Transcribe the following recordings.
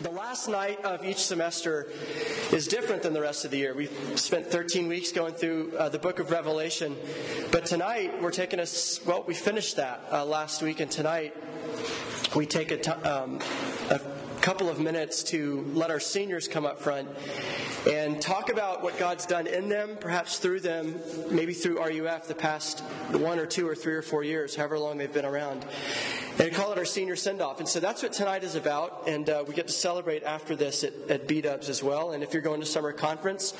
The last night of each semester is different than the rest of the year. We've spent 13 weeks going through uh, the book of Revelation, but tonight we're taking us, well, we finished that uh, last week, and tonight we take a, t- um, a couple of minutes to let our seniors come up front and talk about what God's done in them, perhaps through them, maybe through RUF the past one or two or three or four years, however long they've been around. And call it our senior send off. And so that's what tonight is about. And uh, we get to celebrate after this at, at B Dubs as well. And if you're going to summer conference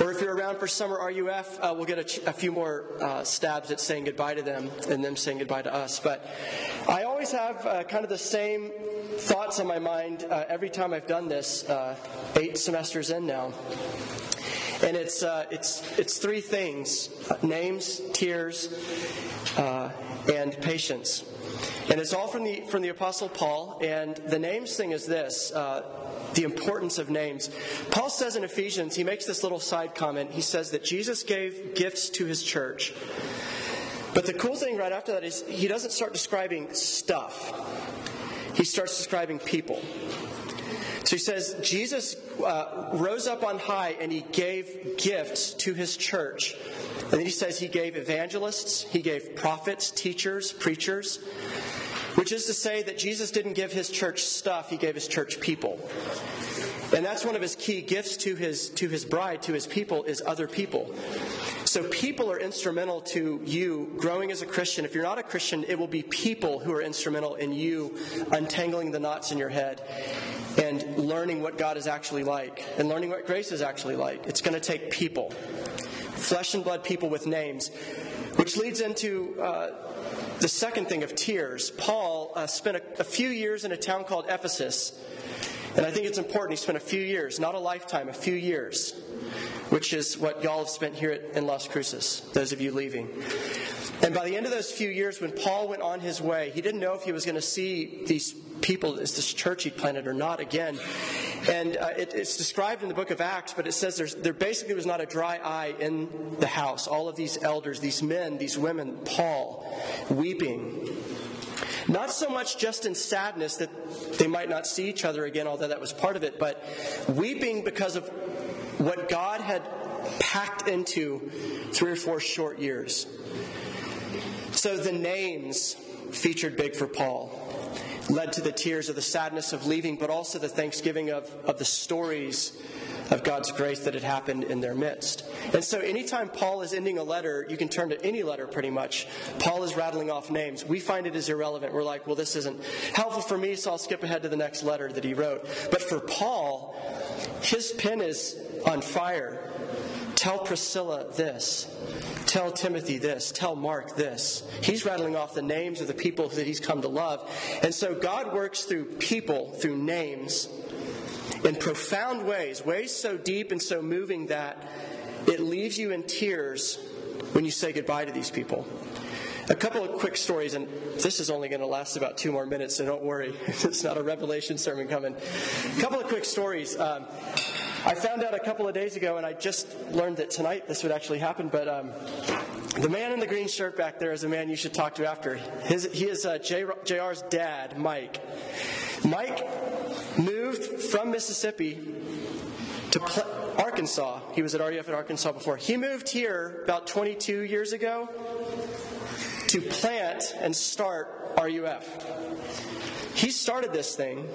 or if you're around for summer RUF, uh, we'll get a, ch- a few more uh, stabs at saying goodbye to them and them saying goodbye to us. But I always have uh, kind of the same thoughts on my mind uh, every time I've done this, uh, eight semesters in now. And it's, it's, it's three things names, tears, and patience. And it's all from the, from the Apostle Paul. And the names thing is this uh, the importance of names. Paul says in Ephesians, he makes this little side comment. He says that Jesus gave gifts to his church. But the cool thing right after that is he doesn't start describing stuff he starts describing people. So he says, Jesus uh, rose up on high and he gave gifts to his church. And then he says he gave evangelists, he gave prophets, teachers, preachers, which is to say that Jesus didn't give his church stuff, he gave his church people. And that's one of his key gifts to his, to his bride, to his people, is other people. So people are instrumental to you growing as a Christian. If you're not a Christian, it will be people who are instrumental in you untangling the knots in your head learning what God is actually like and learning what grace is actually like. It's going to take people, flesh and blood people with names, which leads into uh, the second thing of tears. Paul uh, spent a, a few years in a town called Ephesus. And I think it's important. He spent a few years, not a lifetime, a few years which is what y'all have spent here in Las Cruces, those of you leaving. And by the end of those few years, when Paul went on his way, he didn't know if he was going to see these people, this church he planted, or not again. And uh, it, it's described in the book of Acts, but it says there basically was not a dry eye in the house. All of these elders, these men, these women, Paul, weeping. Not so much just in sadness that they might not see each other again, although that was part of it, but weeping because of what God had packed into three or four short years. So the names featured big for Paul led to the tears of the sadness of leaving, but also the thanksgiving of, of the stories of God's grace that had happened in their midst. And so, anytime Paul is ending a letter, you can turn to any letter pretty much. Paul is rattling off names. We find it is irrelevant. We're like, well, this isn't helpful for me, so I'll skip ahead to the next letter that he wrote. But for Paul, his pen is on fire. Tell Priscilla this. Tell Timothy this. Tell Mark this. He's rattling off the names of the people that he's come to love. And so God works through people, through names, in profound ways, ways so deep and so moving that it leaves you in tears when you say goodbye to these people. A couple of quick stories, and this is only going to last about two more minutes, so don't worry. it's not a revelation sermon coming. A couple of quick stories. Um, I found out a couple of days ago, and I just learned that tonight this would actually happen, but um, the man in the green shirt back there is a man you should talk to after. His, he is uh, JR's dad, Mike. Mike moved from Mississippi to Pl- Arkansas. He was at RUF in Arkansas before. He moved here about 22 years ago to plant and start RUF. He started this thing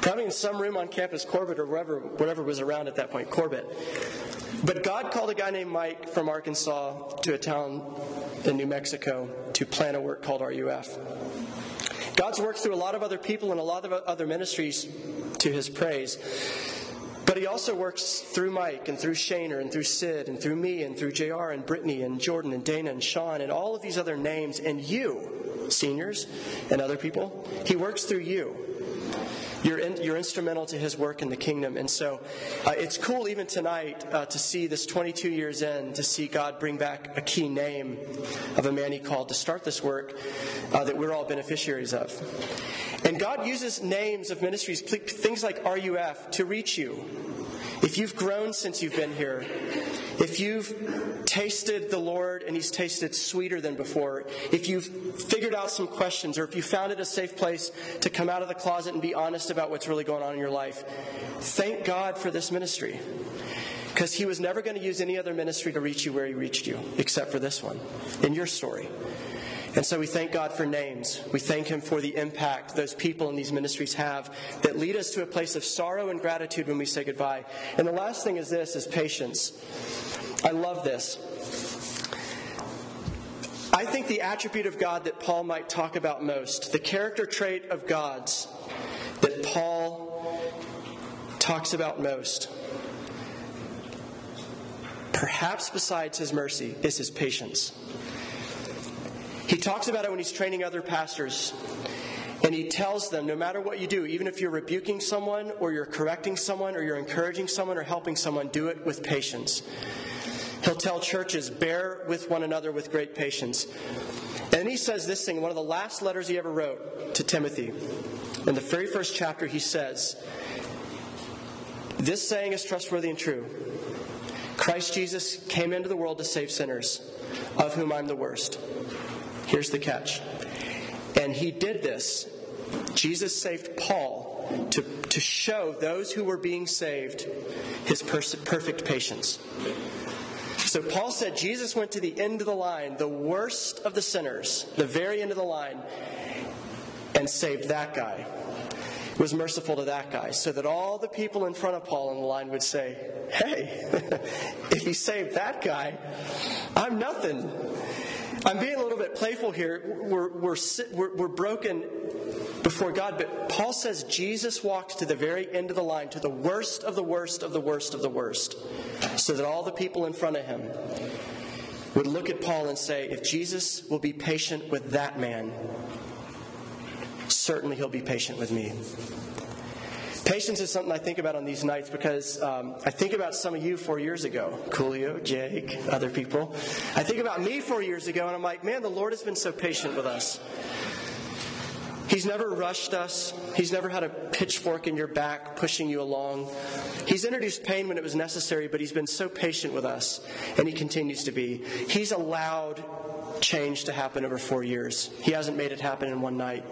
Probably in some room on campus, Corbett or wherever, whatever was around at that point, Corbett. But God called a guy named Mike from Arkansas to a town in New Mexico to plan a work called RUF. God's worked through a lot of other people and a lot of other ministries to his praise. But he also works through Mike and through Shaner and through Sid and through me and through JR and Brittany and Jordan and Dana and Sean and all of these other names and you, seniors and other people. He works through you. You're, in, you're instrumental to his work in the kingdom. And so uh, it's cool even tonight uh, to see this 22 years in, to see God bring back a key name of a man he called to start this work uh, that we're all beneficiaries of. And God uses names of ministries, things like RUF, to reach you. If you've grown since you've been here, if you've tasted the Lord and He's tasted sweeter than before, if you've figured out some questions, or if you found it a safe place to come out of the closet and be honest about what's really going on in your life, thank God for this ministry. Because He was never going to use any other ministry to reach you where He reached you, except for this one, in your story. And so we thank God for names. We thank Him for the impact those people in these ministries have that lead us to a place of sorrow and gratitude when we say goodbye. And the last thing is this is patience. I love this. I think the attribute of God that Paul might talk about most, the character trait of God's that Paul talks about most, perhaps besides his mercy, is his patience. He talks about it when he's training other pastors. And he tells them no matter what you do, even if you're rebuking someone or you're correcting someone or you're encouraging someone or helping someone, do it with patience. He'll tell churches, bear with one another with great patience. And he says this thing, one of the last letters he ever wrote to Timothy. In the very first chapter, he says, This saying is trustworthy and true. Christ Jesus came into the world to save sinners, of whom I'm the worst. Here's the catch. And he did this. Jesus saved Paul to, to show those who were being saved his perfect patience. So Paul said Jesus went to the end of the line, the worst of the sinners, the very end of the line, and saved that guy. Was merciful to that guy, so that all the people in front of Paul in the line would say, Hey, if he saved that guy, I'm nothing. I'm being a little bit playful here. We're, we're, we're, broken before God, but Paul says Jesus walked to the very end of the line, to the worst of the worst of the worst of the worst, so that all the people in front of him would look at Paul and say, if Jesus will be patient with that man, certainly he'll be patient with me. Patience is something I think about on these nights because um, I think about some of you four years ago Coolio, Jake, other people. I think about me four years ago, and I'm like, man, the Lord has been so patient with us. He's never rushed us. He's never had a pitchfork in your back pushing you along. He's introduced pain when it was necessary, but he's been so patient with us, and he continues to be. He's allowed change to happen over four years. He hasn't made it happen in one night,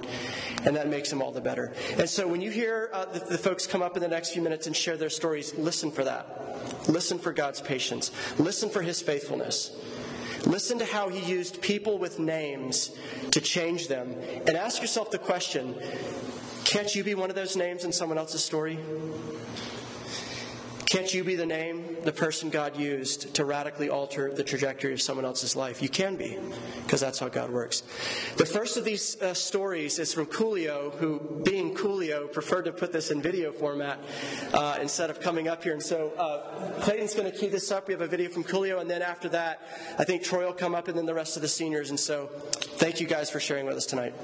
and that makes him all the better. And so when you hear uh, the, the folks come up in the next few minutes and share their stories, listen for that. Listen for God's patience. Listen for his faithfulness. Listen to how he used people with names to change them. And ask yourself the question can't you be one of those names in someone else's story? Can't you be the name, the person God used to radically alter the trajectory of someone else's life? You can be, because that's how God works. The first of these uh, stories is from Coolio, who, being Coolio, preferred to put this in video format uh, instead of coming up here. And so uh, Clayton's going to key this up. We have a video from Coolio, and then after that, I think Troy will come up, and then the rest of the seniors. And so thank you guys for sharing with us tonight.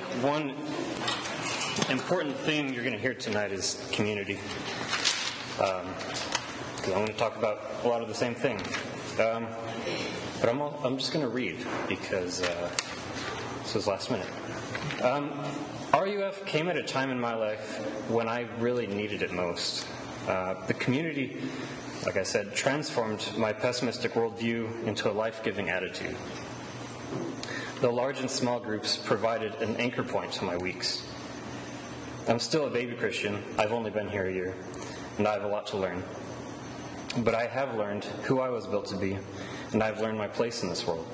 think one important theme you're going to hear tonight is community. Because um, I want to talk about a lot of the same thing. Um, but I'm, all, I'm just going to read because uh, this was last minute. Um, RUF came at a time in my life when I really needed it most. Uh, the community, like I said, transformed my pessimistic worldview into a life giving attitude the large and small groups provided an anchor point to my weeks. I'm still a baby Christian. I've only been here a year, and I have a lot to learn. But I have learned who I was built to be, and I've learned my place in this world.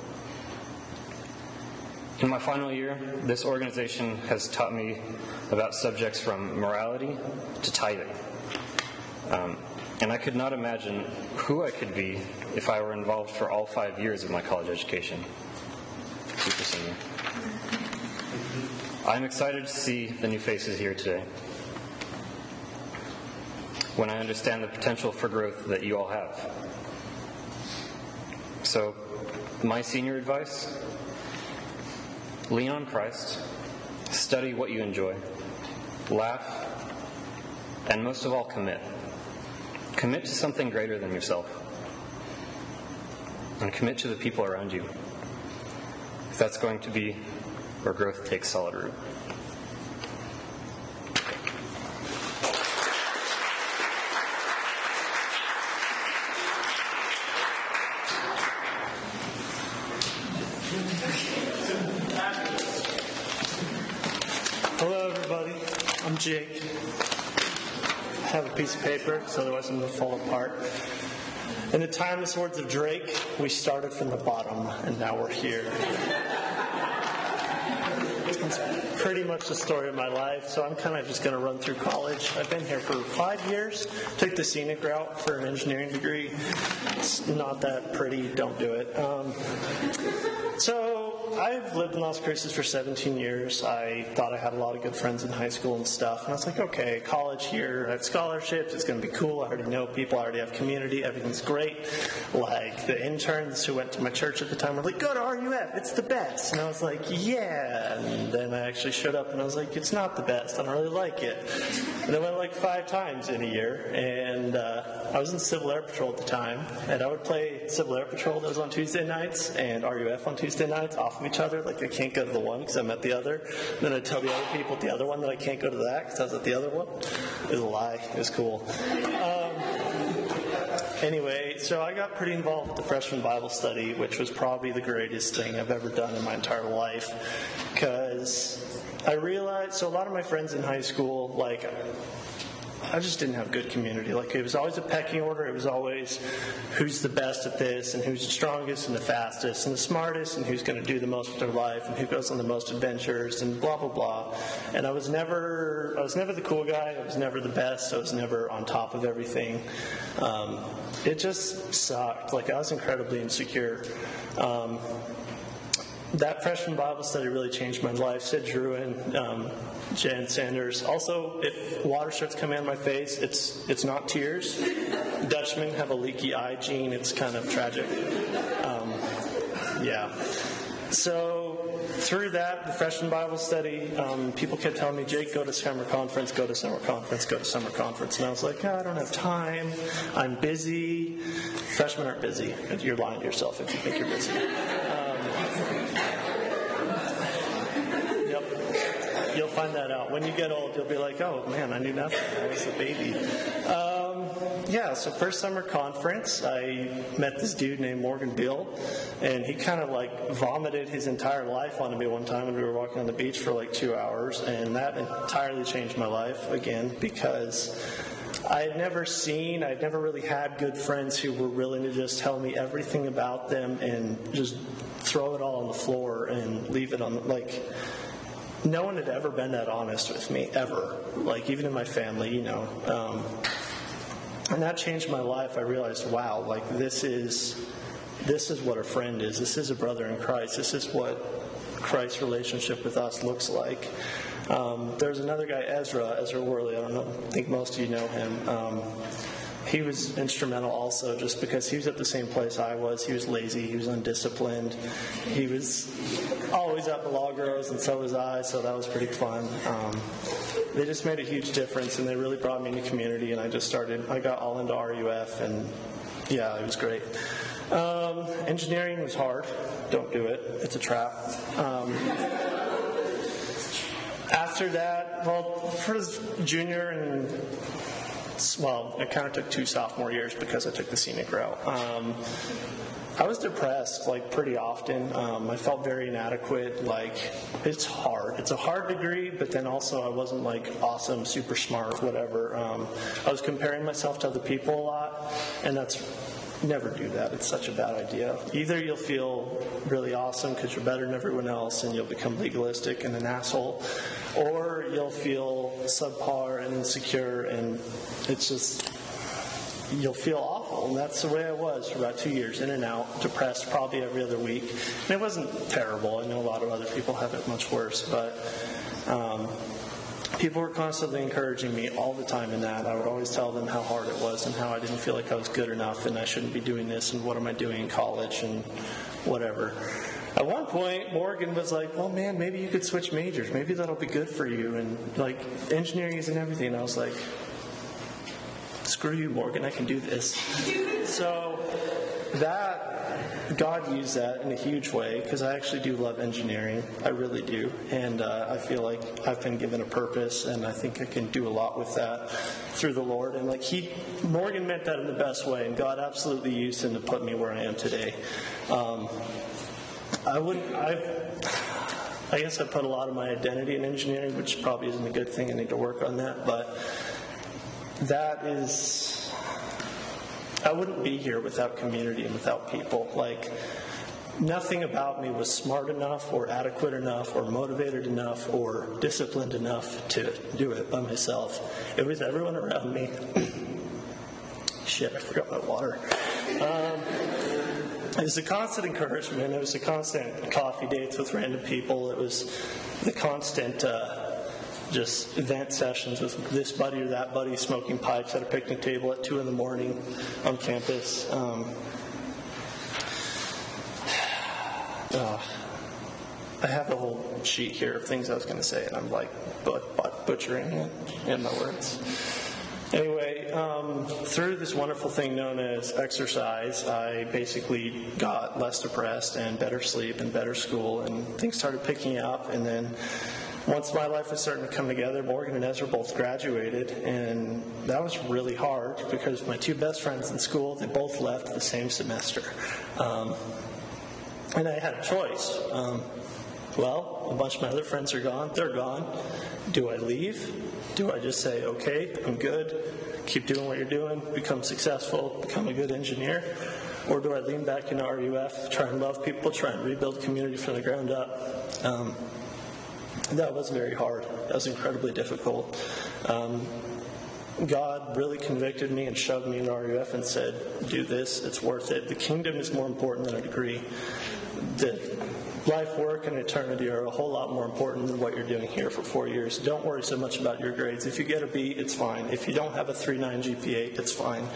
In my final year, this organization has taught me about subjects from morality to tithing. Um, and I could not imagine who I could be if I were involved for all five years of my college education super senior. I'm excited to see the new faces here today. When I understand the potential for growth that you all have. So, my senior advice lean on Christ, study what you enjoy, laugh, and most of all, commit. Commit to something greater than yourself, and commit to the people around you. That's going to be where growth takes solid root. Hello, everybody. I'm Jake. I have a piece of paper, so otherwise I'm going to fall apart. In the timeless words of Drake, we started from the bottom, and now we're here. Pretty much the story of my life, so I'm kind of just going to run through college. I've been here for five years. Took the scenic route for an engineering degree. It's not that pretty, don't do it. Um, so I've lived in Las Cruces for 17 years. I thought I had a lot of good friends in high school and stuff. And I was like, okay, college here, I have scholarships, it's going to be cool. I already know people, I already have community, everything's great. Like the interns who went to my church at the time were like, go to RUF, it's the best. And I was like, yeah. And then I actually showed up and I was like, it's not the best, I don't really like it. And I went like five times in a year. And uh, I was in Civil Air Patrol at the time. And I would play Civil Air Patrol that was on Tuesday nights and RUF on Tuesday nights off of each other. Like I can't go to the one because I'm at the other. And then I tell the other people at the other one that I can't go to that because I was at the other one. It was a lie. It was cool. Um, anyway, so I got pretty involved with the freshman Bible study, which was probably the greatest thing I've ever done in my entire life because I realized so a lot of my friends in high school, like, I just didn't have good community. Like it was always a pecking order. It was always who's the best at this and who's the strongest and the fastest and the smartest and who's going to do the most with their life and who goes on the most adventures and blah blah blah. And I was never I was never the cool guy. I was never the best. I was never on top of everything. Um, it just sucked. Like I was incredibly insecure. Um, that freshman Bible study really changed my life. Sid Druin, um, Jan Sanders. Also, if water starts coming out of my face, it's it's not tears. Dutchmen have a leaky eye gene. It's kind of tragic. Um, yeah. So through that, the freshman Bible study, um, people kept telling me, Jake, go to summer conference, go to summer conference, go to summer conference. And I was like, oh, I don't have time. I'm busy. Freshmen aren't busy. You're lying to yourself if you think you're busy. Yep. You'll find that out. When you get old, you'll be like, oh man, I knew nothing. I was a baby. Um, yeah, so first summer conference, I met this dude named Morgan Bill, and he kind of like vomited his entire life onto me one time when we were walking on the beach for like two hours, and that entirely changed my life again because I had never seen, I'd never really had good friends who were willing to just tell me everything about them and just throw it all on the floor and leave it on, like, no one had ever been that honest with me, ever. Like, even in my family, you know. Um, and that changed my life. I realized, wow, like, this is. This is what a friend is. This is a brother in Christ. This is what Christ's relationship with us looks like. Um, there's another guy, Ezra, Ezra Worley. I don't know, I think most of you know him. Um, he was instrumental also just because he was at the same place I was. He was lazy, he was undisciplined, he was always at the log rows, and so was I, so that was pretty fun. Um, they just made a huge difference, and they really brought me into community, and I just started, I got all into RUF, and yeah, it was great. Um, engineering was hard. Don't do it. It's a trap. Um, after that, well, for junior and well, I kind of took two sophomore years because I took the scenic route. Um, I was depressed like pretty often. Um, I felt very inadequate. Like it's hard. It's a hard degree, but then also I wasn't like awesome, super smart, whatever. Um, I was comparing myself to other people a lot, and that's never do that. It's such a bad idea. Either you'll feel really awesome because you're better than everyone else and you'll become legalistic and an asshole, or you'll feel subpar and insecure and it's just you'll feel awful. And that's the way I was for about two years, in and out, depressed probably every other week. And it wasn't terrible. I know a lot of other people have it much worse, but um, people were constantly encouraging me all the time in that. I would always tell them how hard it was and how I didn't feel like I was good enough and I shouldn't be doing this and what am I doing in college and whatever. At one point, Morgan was like, "Well, man, maybe you could switch majors. Maybe that'll be good for you." And like, engineering isn't everything. And I was like, screw you, Morgan, I can do this. so that God used that in a huge way because I actually do love engineering. I really do. And uh, I feel like I've been given a purpose and I think I can do a lot with that through the Lord. And like he, Morgan meant that in the best way and God absolutely used him to put me where I am today. Um, I wouldn't, I've, I guess I put a lot of my identity in engineering, which probably isn't a good thing. I need to work on that. But that is, I wouldn't be here without community and without people. Like, nothing about me was smart enough or adequate enough or motivated enough or disciplined enough to do it by myself. It was everyone around me. Shit, I forgot my water. Um, it was a constant encouragement. It was a constant coffee dates with random people. It was the constant uh, just event sessions with this buddy or that buddy smoking pipes at a picnic table at two in the morning on campus. Um, uh, I have a whole sheet here of things I was going to say, and I'm like but, but butchering it in my words. Anyway, um, through this wonderful thing known as exercise, I basically got less depressed and better sleep and better school, and things started picking up. And then once my life was starting to come together, Morgan and Ezra both graduated, and that was really hard because my two best friends in school, they both left the same semester. Um, and I had a choice. Um, well, a bunch of my other friends are gone. They're gone. Do I leave? Do I just say, okay, I'm good, keep doing what you're doing, become successful, become a good engineer? Or do I lean back into RUF, try and love people, try and rebuild community from the ground up? Um, that was very hard. That was incredibly difficult. Um, God really convicted me and shoved me in RUF and said, Do this, it's worth it. The kingdom is more important than a degree. The life, work, and eternity are a whole lot more important than what you're doing here for four years. Don't worry so much about your grades. If you get a B, it's fine. If you don't have a 3.9 GPA, it's fine.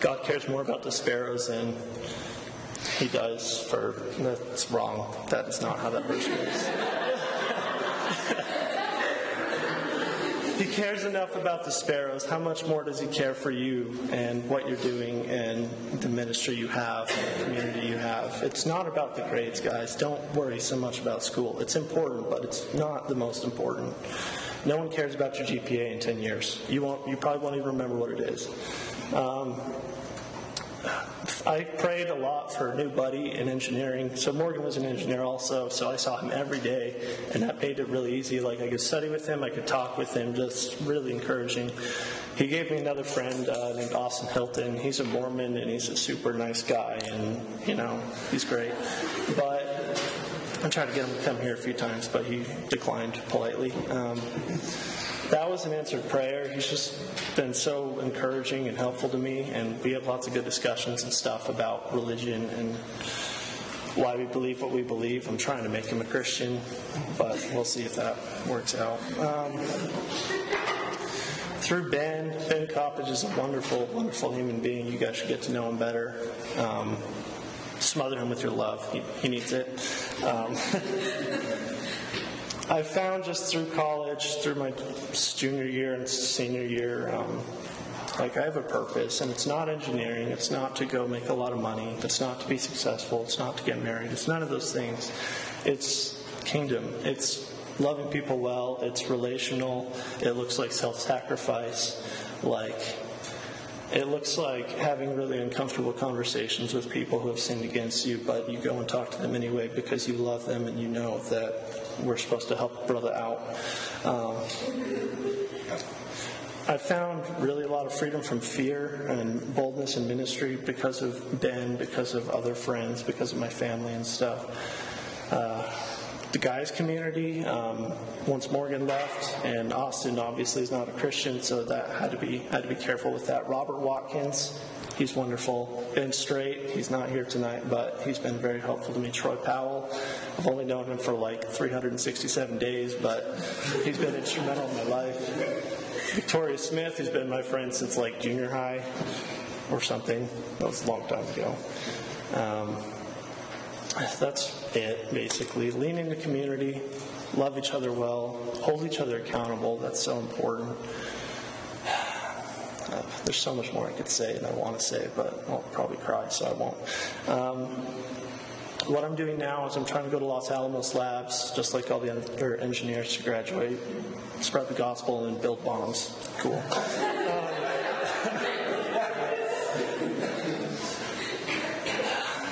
God cares more about the sparrows than he does for. That's wrong. That is not how that goes. He cares enough about the sparrows. How much more does he care for you and what you're doing and the ministry you have and the community you have? It's not about the grades, guys. Don't worry so much about school. It's important, but it's not the most important. No one cares about your GPA in 10 years. You won't. You probably won't even remember what it is. Um, I prayed a lot for a new buddy in engineering. So Morgan was an engineer also, so I saw him every day, and that made it really easy. Like I could study with him, I could talk with him, just really encouraging. He gave me another friend uh, named Austin Hilton. He's a Mormon, and he's a super nice guy, and you know he's great. But I tried to get him to come here a few times, but he declined politely. Um, that was an answered prayer. He's just been so encouraging and helpful to me, and we have lots of good discussions and stuff about religion and why we believe what we believe. I'm trying to make him a Christian, but we'll see if that works out. Um, through Ben, Ben Coppage is a wonderful, wonderful human being. You guys should get to know him better. Um, smother him with your love. He, he needs it. Um, I found just through college, through my junior year and senior year, um, like I have a purpose, and it's not engineering. It's not to go make a lot of money. It's not to be successful. It's not to get married. It's none of those things. It's kingdom. It's loving people well. It's relational. It looks like self-sacrifice. Like it looks like having really uncomfortable conversations with people who have sinned against you, but you go and talk to them anyway because you love them and you know that we're supposed to help brother out. Um, I found really a lot of freedom from fear and boldness in ministry because of Ben, because of other friends, because of my family and stuff. Uh, the guys community, um, once Morgan left, and Austin obviously is not a Christian, so that had to be had to be careful with that. Robert Watkins, he's wonderful. Ben Straight, he's not here tonight, but he's been very helpful to me. Troy Powell, I've only known him for like 367 days, but he's been instrumental in my life. Victoria Smith, who's been my friend since like junior high or something. That was a long time ago. Um, that's it, basically. Lean into community, love each other well, hold each other accountable. That's so important. Uh, there's so much more I could say and I want to say, but I'll probably cry, so I won't. Um, what I'm doing now is I'm trying to go to Los Alamos Labs, just like all the other engineers to graduate, spread the gospel, and build bombs. Cool.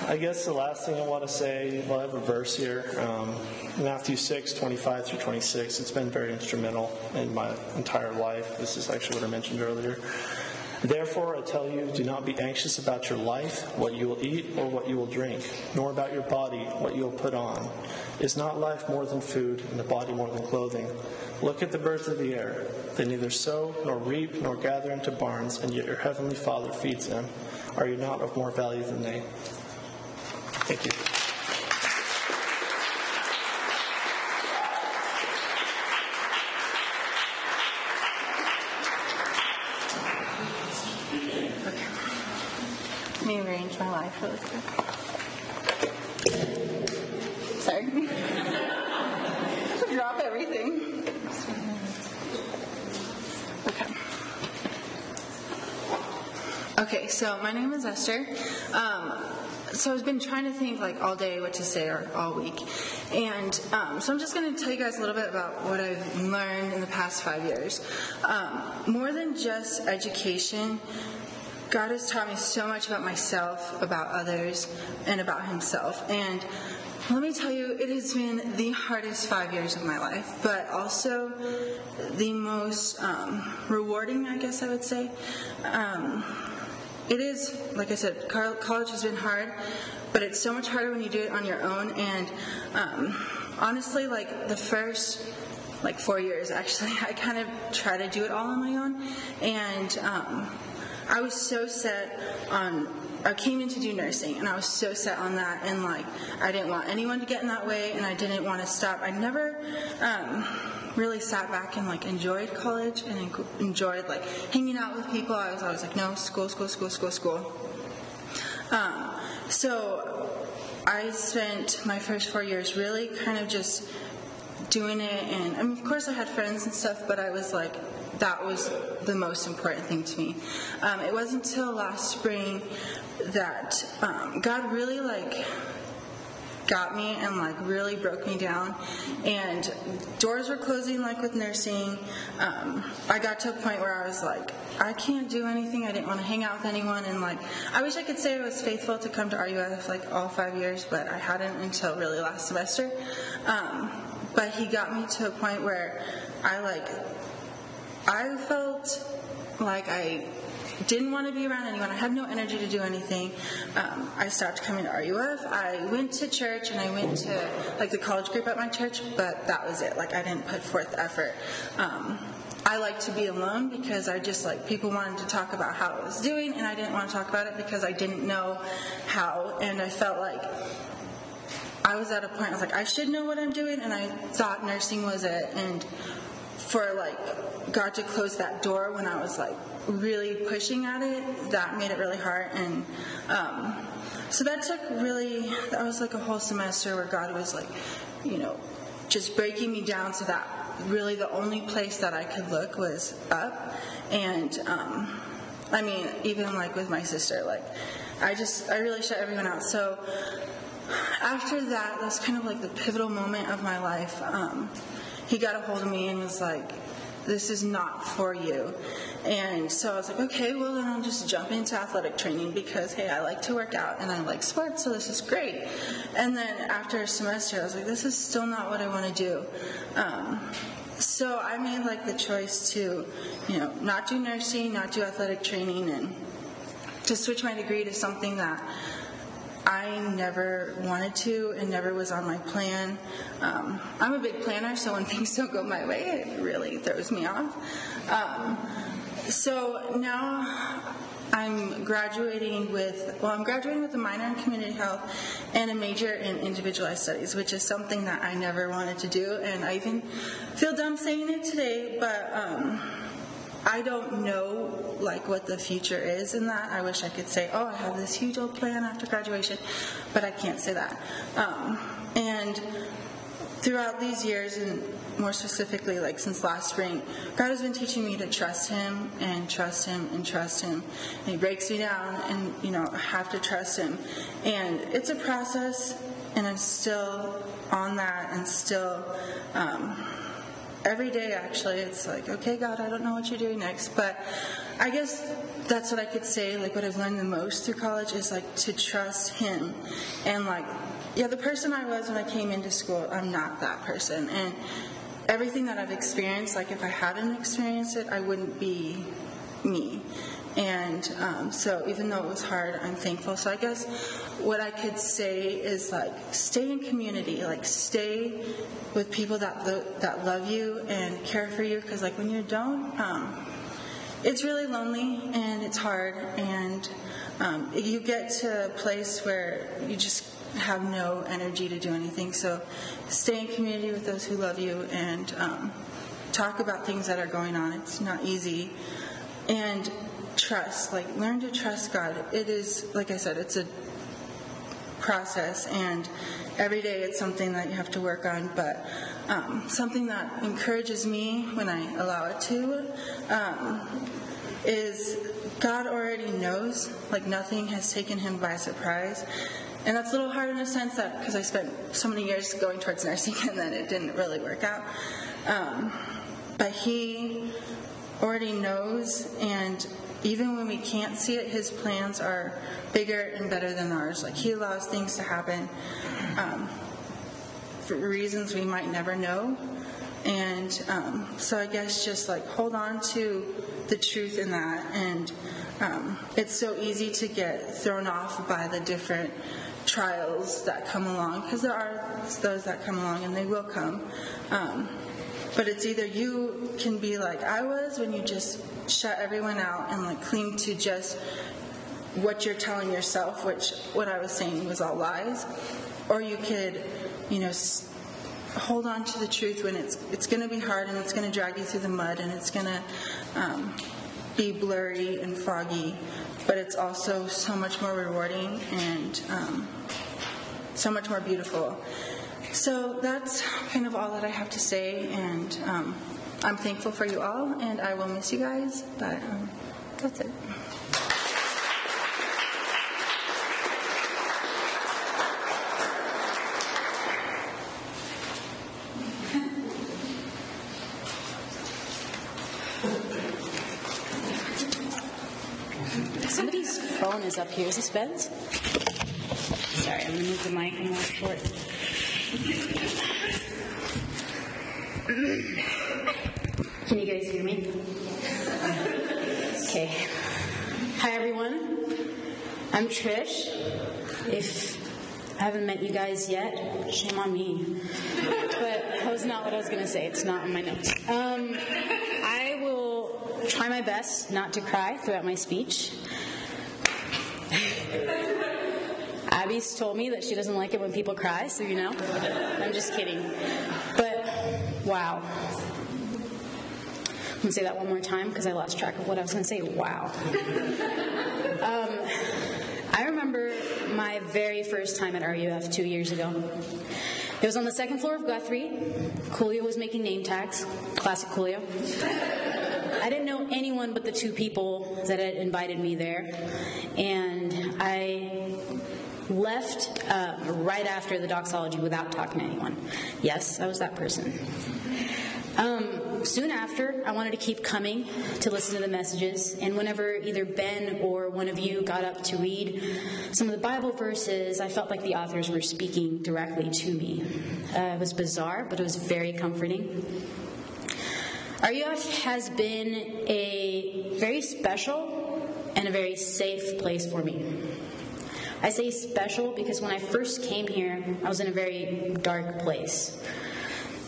I guess the last thing I want to say, well, I have a verse here, um, Matthew 6, 25 through 26. It's been very instrumental in my entire life. This is actually what I mentioned earlier. Therefore, I tell you, do not be anxious about your life, what you will eat or what you will drink, nor about your body, what you will put on. Is not life more than food, and the body more than clothing? Look at the birds of the air. They neither sow, nor reap, nor gather into barns, and yet your heavenly Father feeds them. Are you not of more value than they? Let me arrange my life really quick. Sorry. Drop everything. Okay. Okay, so my name is Esther. Um, so I've been trying to think like all day what to say or all week. And um, so I'm just going to tell you guys a little bit about what I've learned in the past five years. Um, more than just education, God has taught me so much about myself, about others, and about Himself. And let me tell you, it has been the hardest five years of my life, but also the most um, rewarding, I guess I would say. Um, it is, like I said, college has been hard, but it's so much harder when you do it on your own. And um, honestly, like the first like four years, actually, I kind of try to do it all on my own, and um, I was so set on. I came in to do nursing, and I was so set on that, and like I didn't want anyone to get in that way, and I didn't want to stop. I never um, really sat back and like enjoyed college and en- enjoyed like hanging out with people. I was always like, no, school, school, school, school, school. Um, so I spent my first four years really kind of just doing it, and I mean, of course I had friends and stuff, but I was like, that was the most important thing to me. Um, it wasn't until last spring that um, God really like got me and like really broke me down. And doors were closing like with nursing. Um, i got to a point where i was like i can't do anything. I didn't want to hang out with anyone. And like i wish i could say i was faithful to come to ruf like all five years but i hadn't until really last semester. Um, but he got me to a point where i like i felt like i didn't want to be around anyone. I had no energy to do anything. Um, I stopped coming to RUF. I went to church and I went to like the college group at my church, but that was it. Like I didn't put forth effort. Um, I like to be alone because I just like people wanted to talk about how I was doing, and I didn't want to talk about it because I didn't know how, and I felt like I was at a point I was like I should know what I'm doing, and I thought nursing was it, and for like God to close that door when I was like really pushing at it, that made it really hard. And um, so that took really, that was like a whole semester where God was like, you know, just breaking me down so that really the only place that I could look was up. And um, I mean, even like with my sister, like I just, I really shut everyone out. So after that, that's kind of like the pivotal moment of my life. Um, he got a hold of me and was like, this is not for you. And so I was like, okay, well, then I'll just jump into athletic training because, hey, I like to work out and I like sports, so this is great. And then after a semester, I was like, this is still not what I want to do. Um, so I made like the choice to, you know, not do nursing, not do athletic training, and to switch my degree to something that I never wanted to and never was on my plan. Um, I'm a big planner, so when things don't go my way, it really throws me off. Um, so now I'm graduating with, well, I'm graduating with a minor in community health and a major in individualized studies, which is something that I never wanted to do. And I even feel dumb saying it today, but um, I don't know like what the future is in that. I wish I could say, oh, I have this huge old plan after graduation, but I can't say that. Um, and throughout these years, and more specifically, like since last spring, God has been teaching me to trust Him and trust Him and trust Him. And He breaks me down, and you know, I have to trust Him. And it's a process. and I'm still on that and still. Um, every day actually it's like okay god i don't know what you're doing next. But i guess that's what i could say like what i've learned the most through college is like to trust him. And like yeah the person i was when i came into school i'm not that person. And everything that i've experienced like if i hadn't experienced it i wouldn't be me and um, so even though it was hard i'm thankful. So i guess what i could say is like stay in community. Like stay with people that lo- that love you and care for you. Because like when you don't um, it's really lonely and it's hard. And um, you get to a place where you just have no energy to do anything. So stay in community with those who love you and um, talk about things that are going on. It's not easy. And trust like learn to trust god. It is like i said it's a process and every day it's something that you have to work on but um, something that encourages me when i allow it to um, is god already knows like nothing has taken him by surprise. And that's a little hard in a sense that because i spent so many years going towards nursing and then it didn't really work out. Um, but he already knows and even when we can't see it his plans are bigger and better than ours. Like he allows things to happen um, for reasons we might never know. And um, so i guess just like hold on to the truth in that. And um, it's so easy to get thrown off by the different trials that come along because there are those that come along and they will come. Um, but it's either you can be like I was when you just shut everyone out and like cling to just what you're telling yourself, which what I was saying was all lies, or you could, you know, hold on to the truth when it's it's going to be hard and it's going to drag you through the mud and it's going to um, be blurry and foggy, but it's also so much more rewarding and um, so much more beautiful. So that's kind of all that I have to say, and um, I'm thankful for you all, and I will miss you guys, but um, that's it. Somebody's phone is up here. Is this Ben's? Sorry, I'm gonna move the mic more short. Can you guys hear me? Okay. Hi everyone. I'm Trish. If I haven't met you guys yet, shame on me. But that was not what I was gonna say. It's not in my notes. Um, I will try my best not to cry throughout my speech. Abby's told me that she doesn't like it when people cry, so you know. I'm just kidding. But wow. I'm gonna say that one more time because I lost track of what I was gonna say. Wow. Um, I remember my very first time at RUF two years ago. It was on the second floor of Guthrie. Coolio was making name tags. Classic Coolio. I didn't know anyone but the two people that had invited me there. And I left uh, right after the doxology without talking to anyone. Yes, I was that person. Um, soon after, I wanted to keep coming to listen to the messages, and whenever either Ben or one of you got up to read some of the Bible verses, I felt like the authors were speaking directly to me. Uh, it was bizarre, but it was very comforting. RUF has been a very special and a very safe place for me. I say special because when I first came here, I was in a very dark place.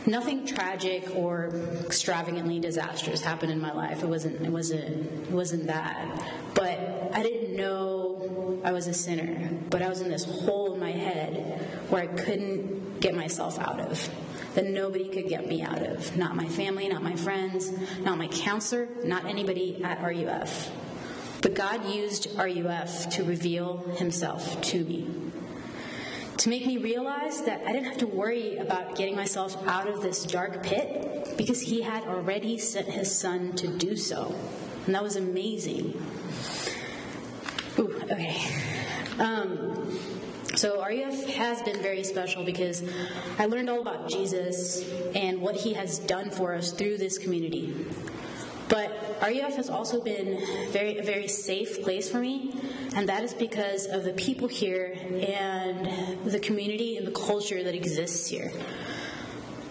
Nothing tragic or extravagantly disastrous happened in my life. It wasn't. It wasn't. It wasn't that. But I didn't know I was a sinner. But I was in this hole in my head where I couldn't get myself out of. That nobody could get me out of. Not my family. Not my friends. Not my counselor. Not anybody at RUF. But God used RUF to reveal Himself to me to make me realize that I didn't have to worry about getting myself out of this dark pit because he had already sent his son to do so. And that was amazing. Ooh, okay. Um, So RUF has been very special because I learned all about Jesus and what he has done for us through this community. But RUF has also been very a very safe place for me, and that is because of the people here and the community and the culture that exists here.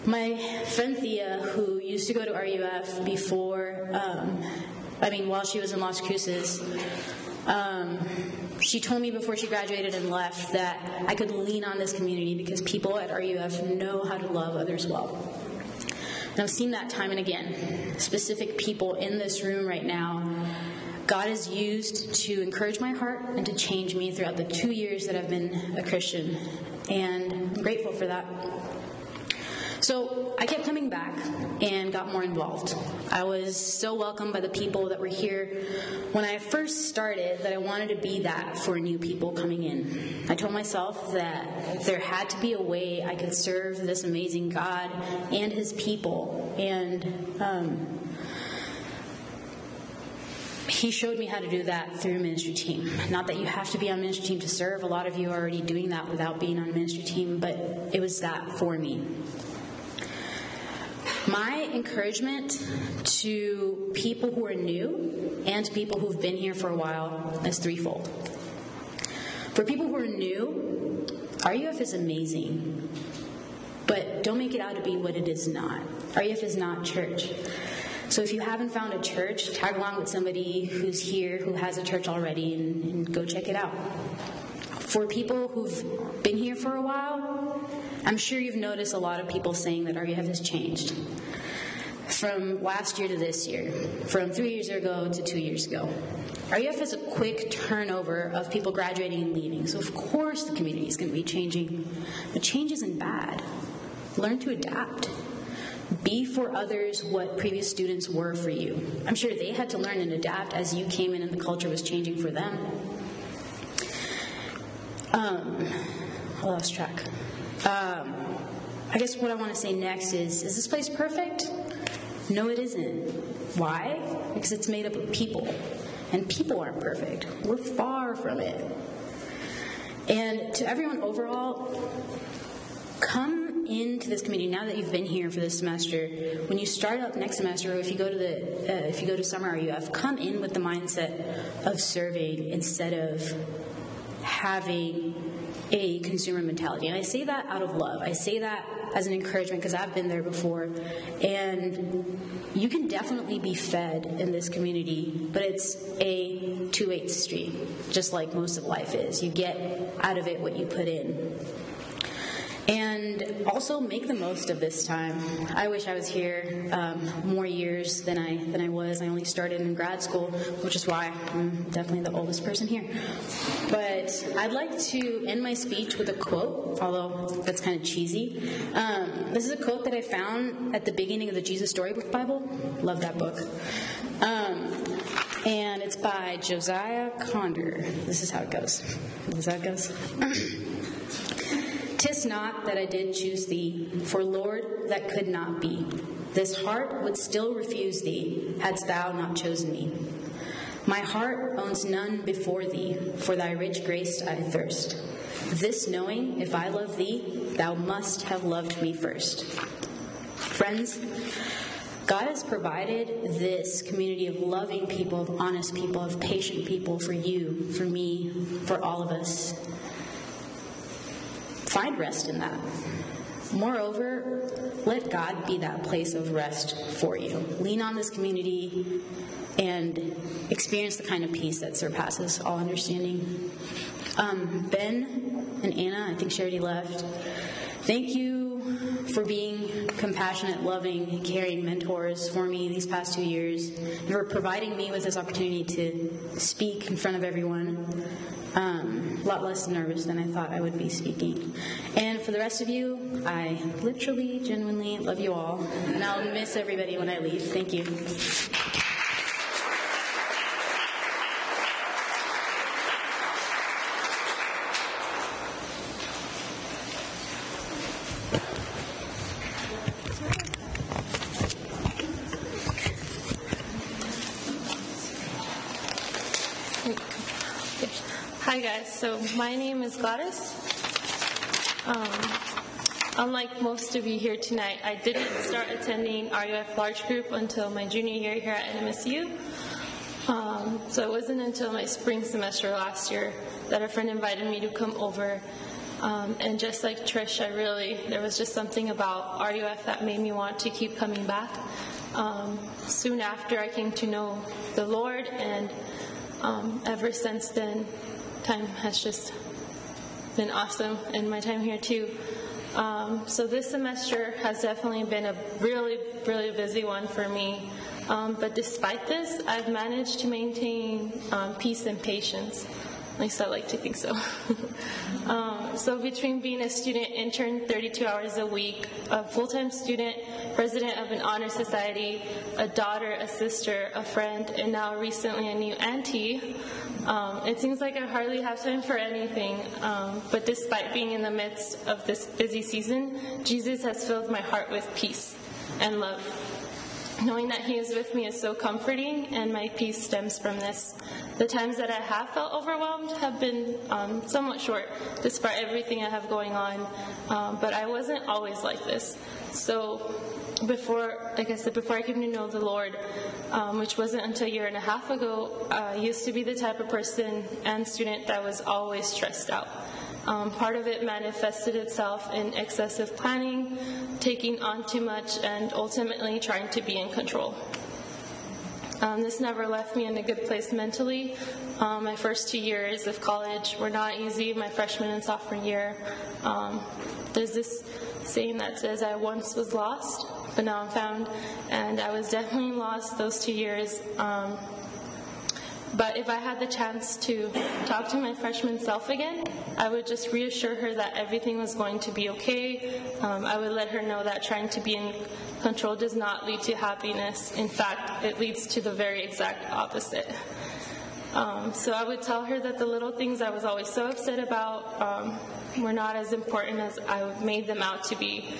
My friend Thea, who used to go to RUF before, um, I mean, while she was in Las Cruces, um, she told me before she graduated and left that I could lean on this community because people at RUF know how to love others well. And I've seen that time and again. Specific people in this room right now, God has used to encourage my heart and to change me throughout the two years that I've been a Christian. And I'm grateful for that. So I kept coming back and got more involved. I was so welcomed by the people that were here when I first started that I wanted to be that for new people coming in. I told myself that there had to be a way I could serve this amazing God and His people. And um, he showed me how to do that through ministry team. Not that you have to be on ministry team to serve. A lot of you are already doing that without being on ministry team, but it was that for me. My encouragement to people who are new and people who've been here for a while is threefold. For people who are new, RUF is amazing, but don't make it out to be what it is not. RUF is not church. So if you haven't found a church, tag along with somebody who's here who has a church already and, and go check it out. For people who've been here for a while, I'm sure you've noticed a lot of people saying that RUF has changed. From last year to this year, from three years ago to two years ago. RUF has a quick turnover of people graduating and leaving, so of course the community is going to be changing. But change isn't bad. Learn to adapt. Be for others what previous students were for you. I'm sure they had to learn and adapt as you came in and the culture was changing for them. Um, I lost track. Um, I guess what I want to say next is Is this place perfect? No, it isn't. Why? Because it's made up of people. And people aren't perfect. We're far from it. And to everyone overall, come into this community now that you've been here for this semester. When you start up next semester, or if you go to the uh, if you go to summer RUF, come in with the mindset of serving instead of having a consumer mentality. And I say that out of love. I say that as an encouragement because I've been there before. And you can definitely be fed in this community, but it's a two way street, just like most of life is. You get out of it what you put in. And also make the most of this time. I wish I was here um, more years than I than I was. I only started in grad school, which is why I'm definitely the oldest person here. But I'd like to end my speech with a quote, although that's kind of cheesy. Um, this is a quote that I found at the beginning of the Jesus Storybook Bible. Love that book. Um, and it's by Josiah Conder. This is how it goes. This is how it goes. Tis not that I did choose thee, for Lord, that could not be. This heart would still refuse thee, hadst thou not chosen me. My heart owns none before thee, for thy rich grace I thirst. This knowing, if I love thee, thou must have loved me first. Friends, God has provided this community of loving people, of honest people, of patient people for you, for me, for all of us. Find rest in that. Moreover, let God be that place of rest for you. Lean on this community and experience the kind of peace that surpasses all understanding. Um, ben and Anna, I think she already left. Thank you for being compassionate, loving, caring mentors for me these past two years, and for providing me with this opportunity to speak in front of everyone. Um, a lot less nervous than I thought I would be speaking. And for the rest of you, I literally, genuinely love you all, and I'll miss everybody when I leave. Thank you. Hi guys, so my name is Gladys. Unlike most of you here tonight, I didn't start attending RUF large group until my junior year here at NMSU. Um, so it wasn't until my spring semester last year that a friend invited me to come over. Um, and just like Trish, I really, there was just something about RUF that made me want to keep coming back. Um, soon after, I came to know the Lord, and um, ever since then, time has just been awesome, and my time here too. Um, so this semester has definitely been a really, really busy one for me. Um, but despite this, I've managed to maintain um, peace and patience. At least I like to think so. um, so between being a student intern 32 hours a week, a full-time student, president of an honor society, a daughter, a sister, a friend, and now recently a new auntie, um, it seems like I hardly have time for anything. Um, but despite being in the midst of this busy season, Jesus has filled my heart with peace and love. Knowing that He is with me is so comforting, and my peace stems from this. The times that I have felt overwhelmed have been um, somewhat short, despite everything I have going on. Um, but I wasn't always like this. So, before, like I said, before I came to know the Lord, um, which wasn't until a year and a half ago, I used to be the type of person and student that was always stressed out. Um, part of it manifested itself in excessive planning, taking on too much, and ultimately trying to be in control. Um, this never left me in a good place mentally. Um, my first two years of college were not easy, my freshman and sophomore year. Um, there's this saying that says, I once was lost, but now I'm found. And I was definitely lost those two years. Um, but if I had the chance to talk to my freshman self again, I would just reassure her that everything was going to be okay. Um, I would let her know that trying to be in control does not lead to happiness. In fact, it leads to the very exact opposite. Um, so I would tell her that the little things I was always so upset about um, were not as important as I made them out to be.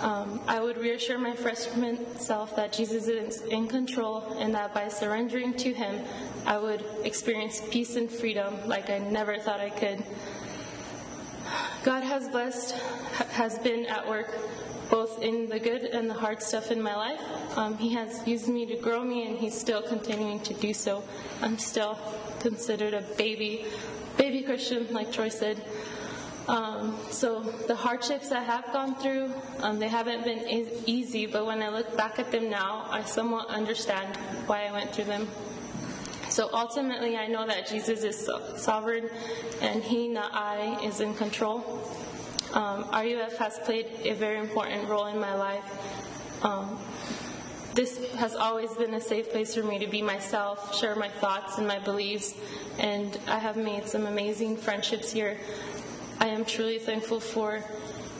Um, I would reassure my freshman self that Jesus is in control and that by surrendering to Him, I would experience peace and freedom like I never thought I could. God has blessed, has been at work both in the good and the hard stuff in my life. Um, he has used me to grow me, and He's still continuing to do so. I'm still considered a baby, baby Christian, like Troy said. Um, so the hardships I have gone through, um, they haven't been e- easy, but when I look back at them now, I somewhat understand why I went through them. So ultimately, I know that Jesus is so- sovereign and He, not I, is in control. Um, RUF has played a very important role in my life. Um, this has always been a safe place for me to be myself, share my thoughts and my beliefs, and I have made some amazing friendships here. I am truly thankful for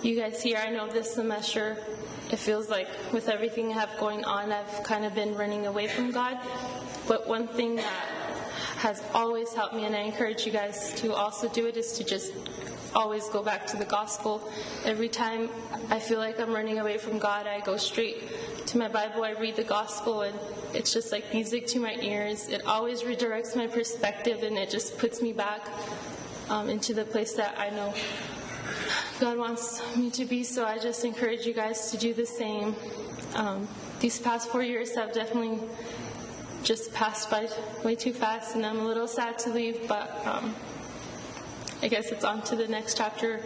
you guys here. I know this semester it feels like with everything I have going on, I've kind of been running away from God. But one thing that has always helped me, and I encourage you guys to also do it, is to just always go back to the gospel. Every time I feel like I'm running away from God, I go straight to my Bible, I read the gospel, and it's just like music to my ears. It always redirects my perspective, and it just puts me back um, into the place that I know God wants me to be. So I just encourage you guys to do the same. Um, these past four years have definitely just passed by way too fast, and I'm a little sad to leave, but um, I guess it's on to the next chapter.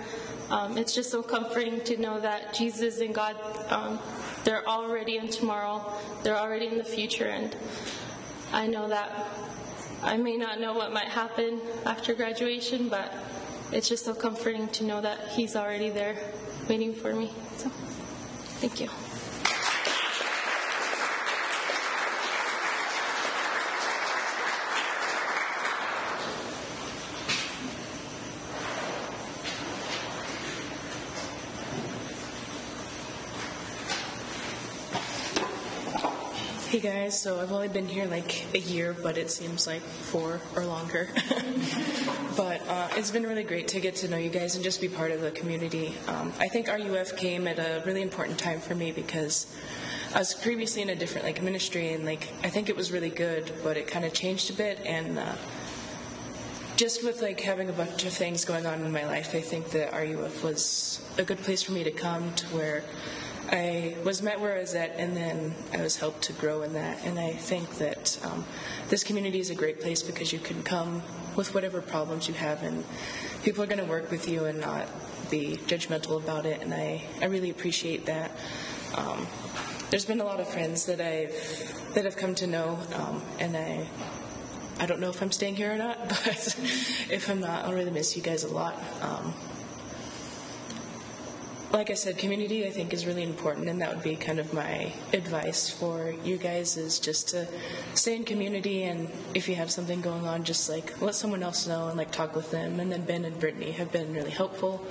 Um, it's just so comforting to know that Jesus and God, um, they're already in tomorrow, they're already in the future, and I know that I may not know what might happen after graduation, but it's just so comforting to know that He's already there waiting for me. So, thank you. Guys, so I've only been here like a year, but it seems like four or longer. but uh, it's been really great to get to know you guys and just be part of the community. Um, I think RUF came at a really important time for me because I was previously in a different like ministry, and like I think it was really good, but it kind of changed a bit, and uh, just with like having a bunch of things going on in my life, I think that RUF was a good place for me to come to where I was met where I was at, and then I was helped to grow in that. And I think that um, this community is a great place because you can come with whatever problems you have, and people are going to work with you and not be judgmental about it. And I, I really appreciate that. Um, there's been a lot of friends that I've that have come to know, um, and I I don't know if I'm staying here or not, but if I'm not, I'll really miss you guys a lot. Like I said, community I think is really important, and that would be kind of my advice for you guys is just to stay in community, and if you have something going on, just like let someone else know and like talk with them. And then Ben and Brittany have been really helpful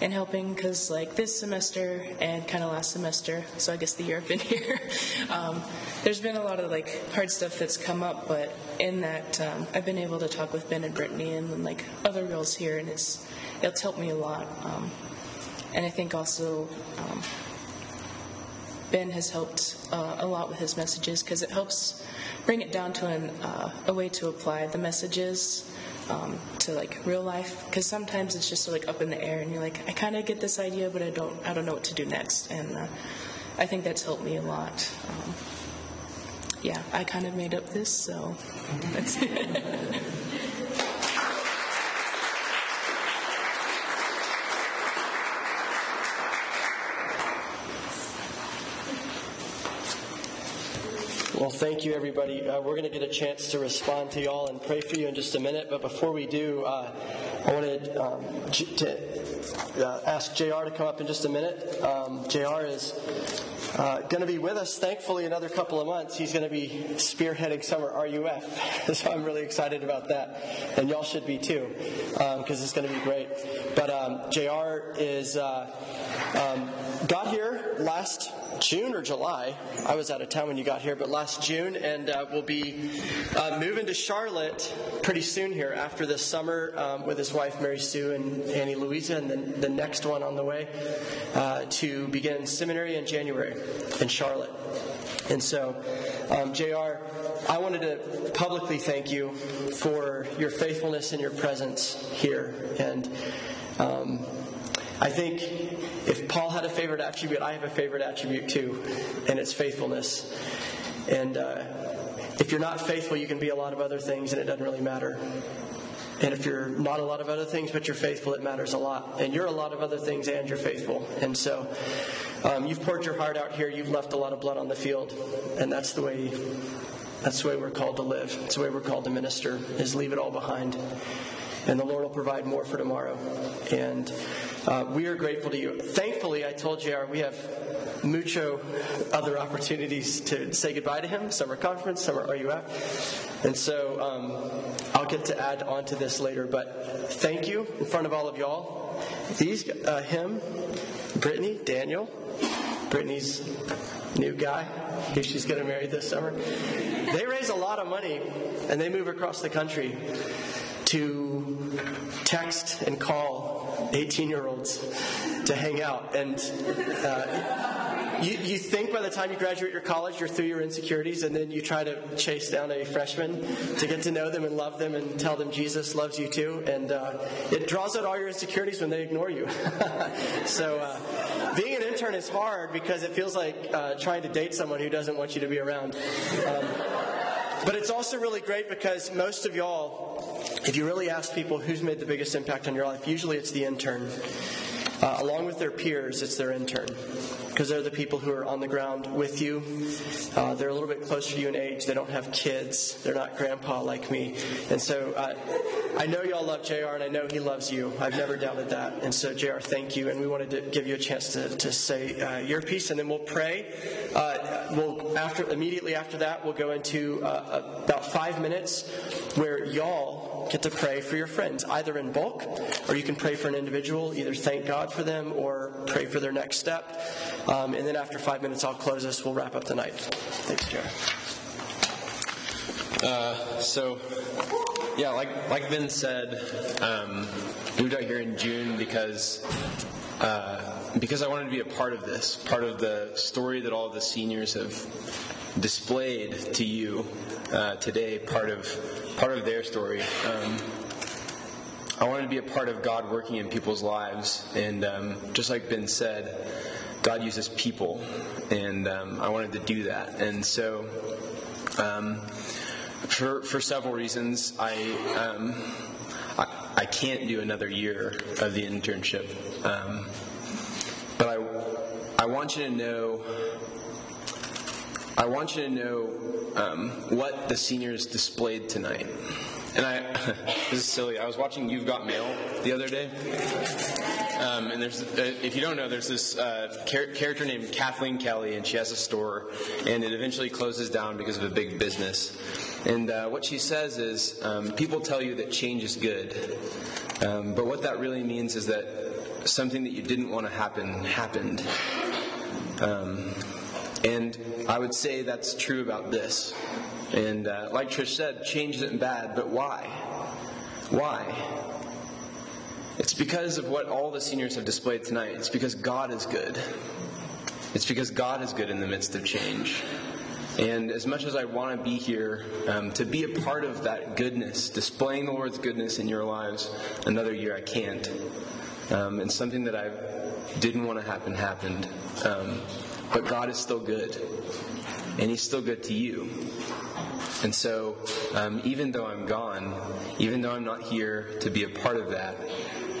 in helping because like this semester and kind of last semester, so I guess the year I've been here, um, there's been a lot of like hard stuff that's come up, but in that um, I've been able to talk with Ben and Brittany and like other girls here, and it's it's helped me a lot. Um, and I think also um, Ben has helped uh, a lot with his messages because it helps bring it down to an, uh, a way to apply the messages um, to like real life. Because sometimes it's just like up in the air and you're like I kind of get this idea but I don't I don't know what to do next. And uh, I think that's helped me a lot. Um, yeah, I kind of made up this, so that's Well, thank you, everybody. Uh, we're going to get a chance to respond to y'all and pray for you in just a minute. But before we do, uh, I wanted um, to uh, ask JR to come up in just a minute. Um, JR is uh, going to be with us, thankfully, another couple of months. He's going to be spearheading summer RUF. so I'm really excited about that. And y'all should be too, because um, it's going to be great. But um, JR is uh, um, got here last June or July. I was out of town when you got here, but last June, and uh, we'll be uh, moving to Charlotte pretty soon here after this summer um, with his wife Mary Sue and Annie Louisa, and then the next one on the way uh, to begin seminary in January in Charlotte. And so, um, JR, I wanted to publicly thank you for your faithfulness and your presence here. And um, I think if Paul had a favorite attribute, I have a favorite attribute too, and it's faithfulness. And uh, if you're not faithful, you can be a lot of other things, and it doesn't really matter. And if you're not a lot of other things, but you're faithful, it matters a lot. And you're a lot of other things, and you're faithful. And so um, you've poured your heart out here. You've left a lot of blood on the field, and that's the way. That's the way we're called to live. It's the way we're called to minister. Is leave it all behind and the Lord will provide more for tomorrow. And uh, we are grateful to you. Thankfully, I told JR we have mucho other opportunities to say goodbye to him summer conference, summer RUF. And so um, I'll get to add on to this later. But thank you in front of all of y'all. These, uh, him, Brittany, Daniel, Brittany's new guy who she's going to marry this summer. They raise a lot of money and they move across the country to text and call 18 year olds to hang out. And uh, you, you think by the time you graduate your college, you're through your insecurities, and then you try to chase down a freshman to get to know them and love them and tell them Jesus loves you too. And uh, it draws out all your insecurities when they ignore you. so uh, being an intern is hard because it feels like uh, trying to date someone who doesn't want you to be around. Um, but it's also really great because most of y'all, if you really ask people who's made the biggest impact on your life, usually it's the intern. Uh, along with their peers, it's their intern because they're the people who are on the ground with you. Uh, they're a little bit closer to you in age. They don't have kids. They're not grandpa like me. And so uh, I know y'all love JR, and I know he loves you. I've never doubted that. And so, JR, thank you. And we wanted to give you a chance to, to say uh, your piece, and then we'll pray. Uh, we'll after immediately after that, we'll go into uh, about five minutes where y'all get to pray for your friends, either in bulk, or you can pray for an individual, either thank God for them or pray for their next step. Um, and then after five minutes, I'll close this. We'll wrap up the night. Thanks, Jared. Uh, so, yeah, like like Ben said, um, moved out here in June because uh, because I wanted to be a part of this, part of the story that all the seniors have displayed to you uh, today, part of part of their story. Um, I wanted to be a part of God working in people's lives, and um, just like Ben said, God uses people, and um, I wanted to do that. And so, um, for for several reasons, I, um, I I can't do another year of the internship, um, but I I want you to know. I want you to know um, what the seniors displayed tonight. And I, this is silly. I was watching You've Got Mail the other day, um, and there's, uh, if you don't know, there's this uh, char- character named Kathleen Kelly, and she has a store, and it eventually closes down because of a big business. And uh, what she says is, um, people tell you that change is good, um, but what that really means is that something that you didn't want to happen happened. And I would say that's true about this. And uh, like Trish said, change isn't bad, but why? Why? It's because of what all the seniors have displayed tonight. It's because God is good. It's because God is good in the midst of change. And as much as I want to be here um, to be a part of that goodness, displaying the Lord's goodness in your lives, another year I can't. Um, and something that I didn't want to happen happened. Um, but God is still good, and He's still good to you. And so, um, even though I'm gone, even though I'm not here to be a part of that,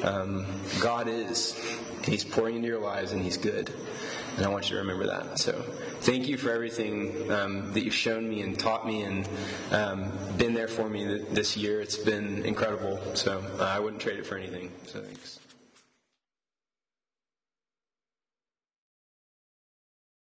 um, God is. He's pouring into your lives, and He's good. And I want you to remember that. So, thank you for everything um, that you've shown me and taught me and um, been there for me th- this year. It's been incredible. So, uh, I wouldn't trade it for anything. So, thanks.